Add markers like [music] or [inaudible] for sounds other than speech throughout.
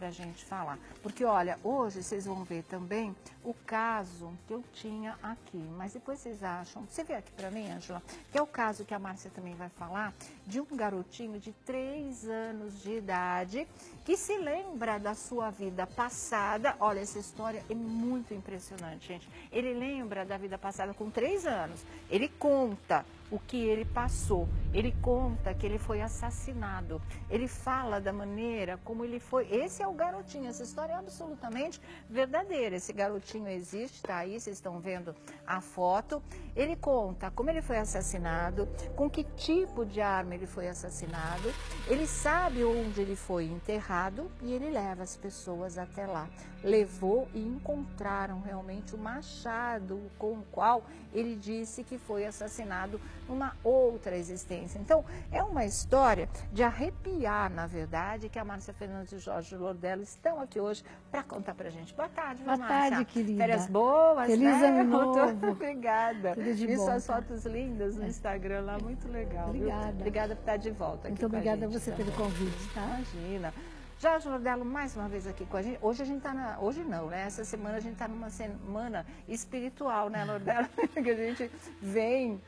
para a gente falar. Porque, olha, hoje vocês vão ver também o caso que eu tinha aqui. Mas depois vocês acham, você vê aqui para mim, Ângela, que é o caso que a Márcia também vai falar, de um garotinho de 3 anos de idade que se lembra da sua vida passada. Olha, essa história é muito impressionante, gente. Ele lembra da vida passada com 3 anos. Ele conta o que ele passou. Ele conta que ele foi assassinado. Ele fala da maneira como ele foi. Esse é o garotinho. Essa história é absolutamente verdadeira. Esse garotinho existe, está aí, vocês estão vendo a foto. Ele conta como ele foi assassinado, com que tipo de arma ele foi assassinado. Ele sabe onde ele foi enterrado e ele leva as pessoas até lá. Levou e encontraram realmente o machado com o qual ele disse que foi assassinado numa outra existência. Então, é uma história de arrepiar, na verdade, que a Márcia Fernandes e o Jorge Lordello estão aqui hoje para contar para a gente. Boa tarde, Boa Márcia. tarde, querida. Férias boas, Feliz né? ano [laughs] novo. Obrigada. Tudo de e bom, suas tá? fotos lindas no Instagram lá, muito legal. viu? Obrigada. Obrigada por estar de volta aqui Muito obrigada a gente você também. pelo convite, tá? Imagina. Jorge Lordello, mais uma vez aqui com a gente. Hoje a gente está na. Hoje não, né? Essa semana a gente está numa semana espiritual, né, Lordello? [laughs] que a gente vem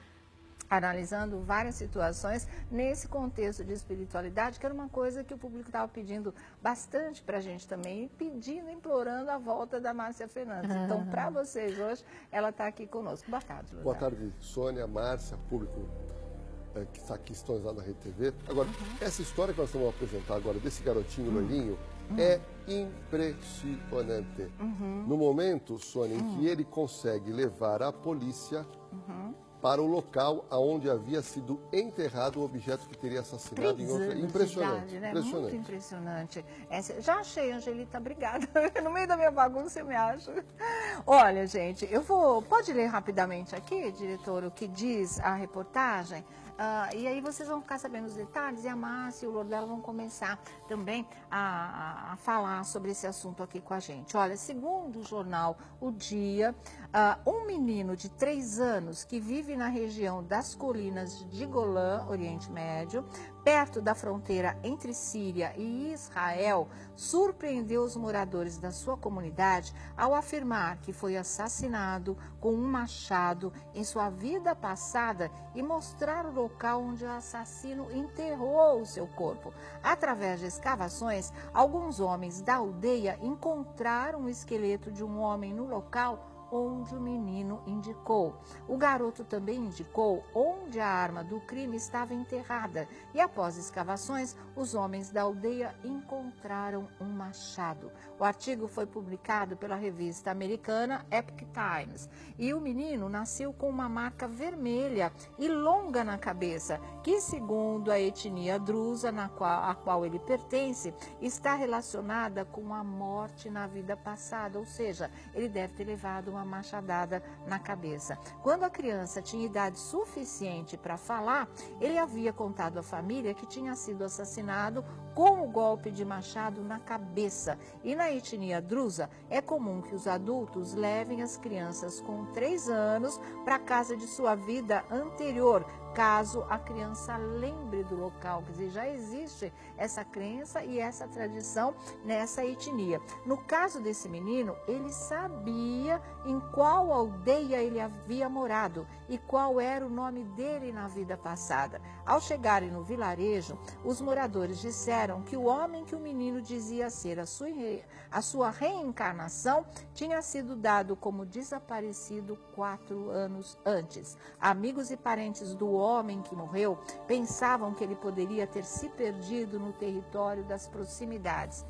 analisando várias situações nesse contexto de espiritualidade, que era uma coisa que o público estava pedindo bastante para a gente também, e pedindo, implorando a volta da Márcia Fernandes. Então, para vocês hoje, ela está aqui conosco. Boa tarde, Lordello. Boa tarde, Sônia, Márcia, público eh, que está aqui sintonizado na Rede TV. Agora, essa história que nós vamos apresentar agora desse garotinho loirinho é impressionante. No momento, Sônia, em que ele consegue levar a polícia para o local onde havia sido enterrado o objeto que teria assassinado Três em outra. Impressionante, idade, né? impressionante. Muito impressionante. Essa- já achei, Angelita, obrigada. [laughs] No meio da minha bagunça eu me acho. Olha, gente, eu vou. Pode ler rapidamente aqui, diretor, o que diz a reportagem? Ah, e aí vocês vão ficar sabendo os detalhes e a Márcia e o Lordelo vão começar também a, a- a falar sobre esse assunto aqui com a gente. Olha, segundo o jornal O Dia, ah, um menino de três anos que vive na região das colinas de Golã, Oriente Médio, perto da fronteira entre Síria e Israel, surpreendeu os moradores da sua comunidade ao afirmar que foi assassinado com um machado em sua vida passada e mostrar o local onde o assassino enterrou o seu corpo. Através de escavações, alguns homens da aldeia encontraram o esqueleto de um homem no local onde o menino indicou. O garoto também indicou onde a arma do crime estava enterrada e, após escavações, os homens da aldeia encontraram um machado. O artigo foi publicado pela revista americana Epic Times e o menino nasceu com uma marca vermelha e longa na cabeça, que, segundo a etnia drusa na qual, a qual ele pertence, está relacionada com a morte na vida passada, ou seja, ele deve ter levado uma machadada na cabeça. Quando a criança tinha idade suficiente para falar, ele havia contado à família que tinha sido assassinado com o golpe de machado na cabeça. E na etnia drusa, é comum que os adultos levem as crianças com três anos para a casa de sua vida anterior, caso a criança lembre do local. Quer dizer, já existe essa crença e essa tradição nessa etnia. No caso desse menino, ele sabia em qual aldeia ele havia morado e qual era o nome dele na vida passada. Ao chegarem no vilarejo, os moradores disseram que o homem que o menino dizia ser a sua, a sua reencarnação tinha sido dado como desaparecido quatro anos antes. Amigos e parentes do homem que morreu pensavam que ele poderia ter se perdido no território das proximidades.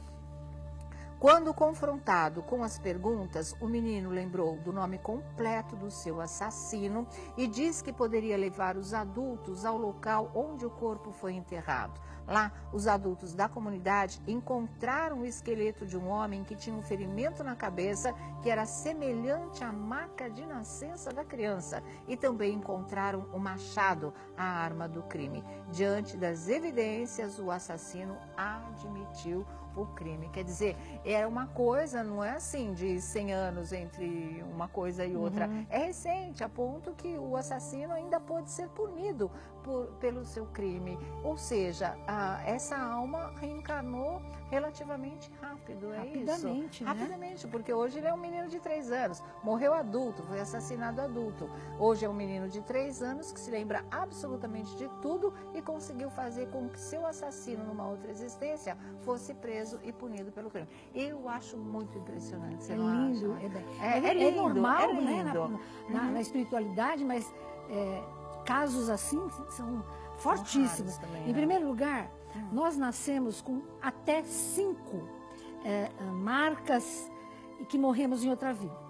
Quando confrontado com as perguntas, o menino lembrou do nome completo do seu assassino e diz que poderia levar os adultos ao local onde o corpo foi enterrado. Lá, os adultos da comunidade encontraram o esqueleto de um homem que tinha um ferimento na cabeça que era semelhante à marca de nascença da criança e também encontraram o machado, a arma do crime. Diante das evidências, o assassino admitiu o crime. Quer dizer, é uma coisa, não é assim de 100 anos entre uma coisa e outra. É recente, a ponto que o assassino ainda pode ser punido por- pelo seu crime. Ou seja, ah, essa alma reencarnou relativamente rápido, é Rapidamente, isso? né? Rapidamente, porque hoje ele é um menino de três anos, morreu adulto, foi assassinado adulto. Hoje é um menino de três anos que se lembra absolutamente de tudo e conseguiu fazer com que seu assassino numa outra existência fosse preso e punido pelo crime. Eu acho muito impressionante, você É não lindo, acha? é, bem- É- é- é é lindo, normal, é né, na, na- na espiritualidade, mas é, casos assim são fortíssimos. também, em né? primeiro lugar, nós nascemos com até cinco é, marcas que morremos em outra vida.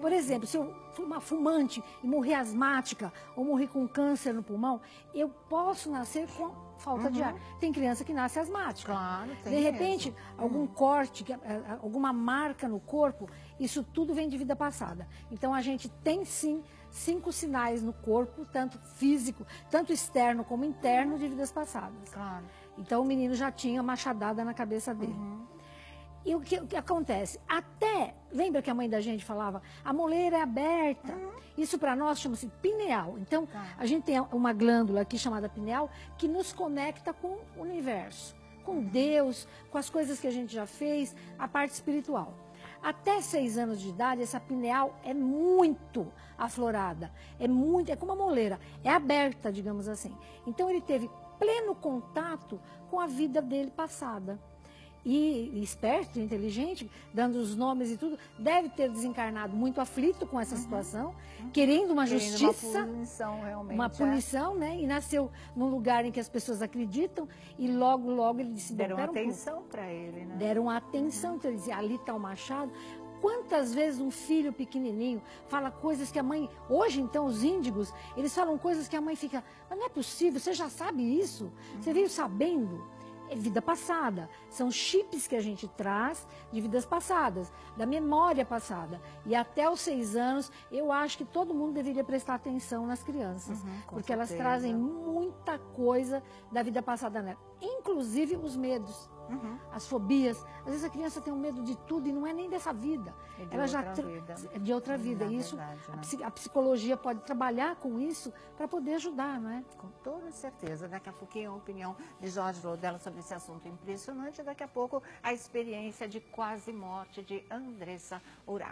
Por exemplo, se eu fui uma fumante e morrer asmática ou morrer com câncer no pulmão, eu posso nascer com falta de ar. Tem criança que nasce asmática. Claro, tem De repente, mesmo. algum corte, que- eh, alguma marca no corpo, isso tudo vem de vida passada. Então a gente tem sim cinco sinais no corpo, tanto físico, tanto externo como interno, de vidas passadas. Claro. Então o menino já tinha machadada na cabeça dele. E o que, o que acontece? Até, lembra que a mãe da gente falava, a moleira é aberta. Isso para nós chama-se pineal. Então, a gente tem uma glândula aqui chamada pineal que nos conecta com o universo, com Deus, com as coisas que a gente já fez, a parte espiritual. Até seis anos de idade, essa pineal é muito aflorada, é muito, é como uma moleira, é aberta, digamos assim. Então ele teve pleno contato com a vida dele passada. E, esperto, inteligente, dando os nomes e tudo, deve ter desencarnado muito aflito com essa situação, querendo uma Querendo justiça Uma punição, realmente. uma é. punição, né? E nasceu num lugar em que as pessoas acreditam e logo, logo ele disse, Deram "Bom, pera um pouco." atenção para ele, né? deram atenção, então ele dizia, ali está o machado. Quantas vezes um filho pequenininho fala coisas que a mãe, hoje então os índigos, eles falam coisas que a mãe fica, mas não é possível, você já sabe isso? Você veio sabendo? É vida passada. São chips que a gente traz de vidas passadas, da memória passada. E até os seis anos, eu acho que todo mundo deveria prestar atenção nas crianças, Uhum, porque elas certeza. trazem muita coisa da vida passada nela, inclusive os medos Uhum. as fobias. Às vezes a criança tem um medo de tudo e não é nem dessa vida. É de Ela já outra tra- vida. é de outra vida. Na E isso verdade, a, né? a psicologia pode trabalhar com isso para poder ajudar, não é? Com toda certeza. Daqui a pouquinho a opinião de Jorge Lodella sobre esse assunto impressionante. Daqui a pouco a experiência de quase morte de Andressa Urach.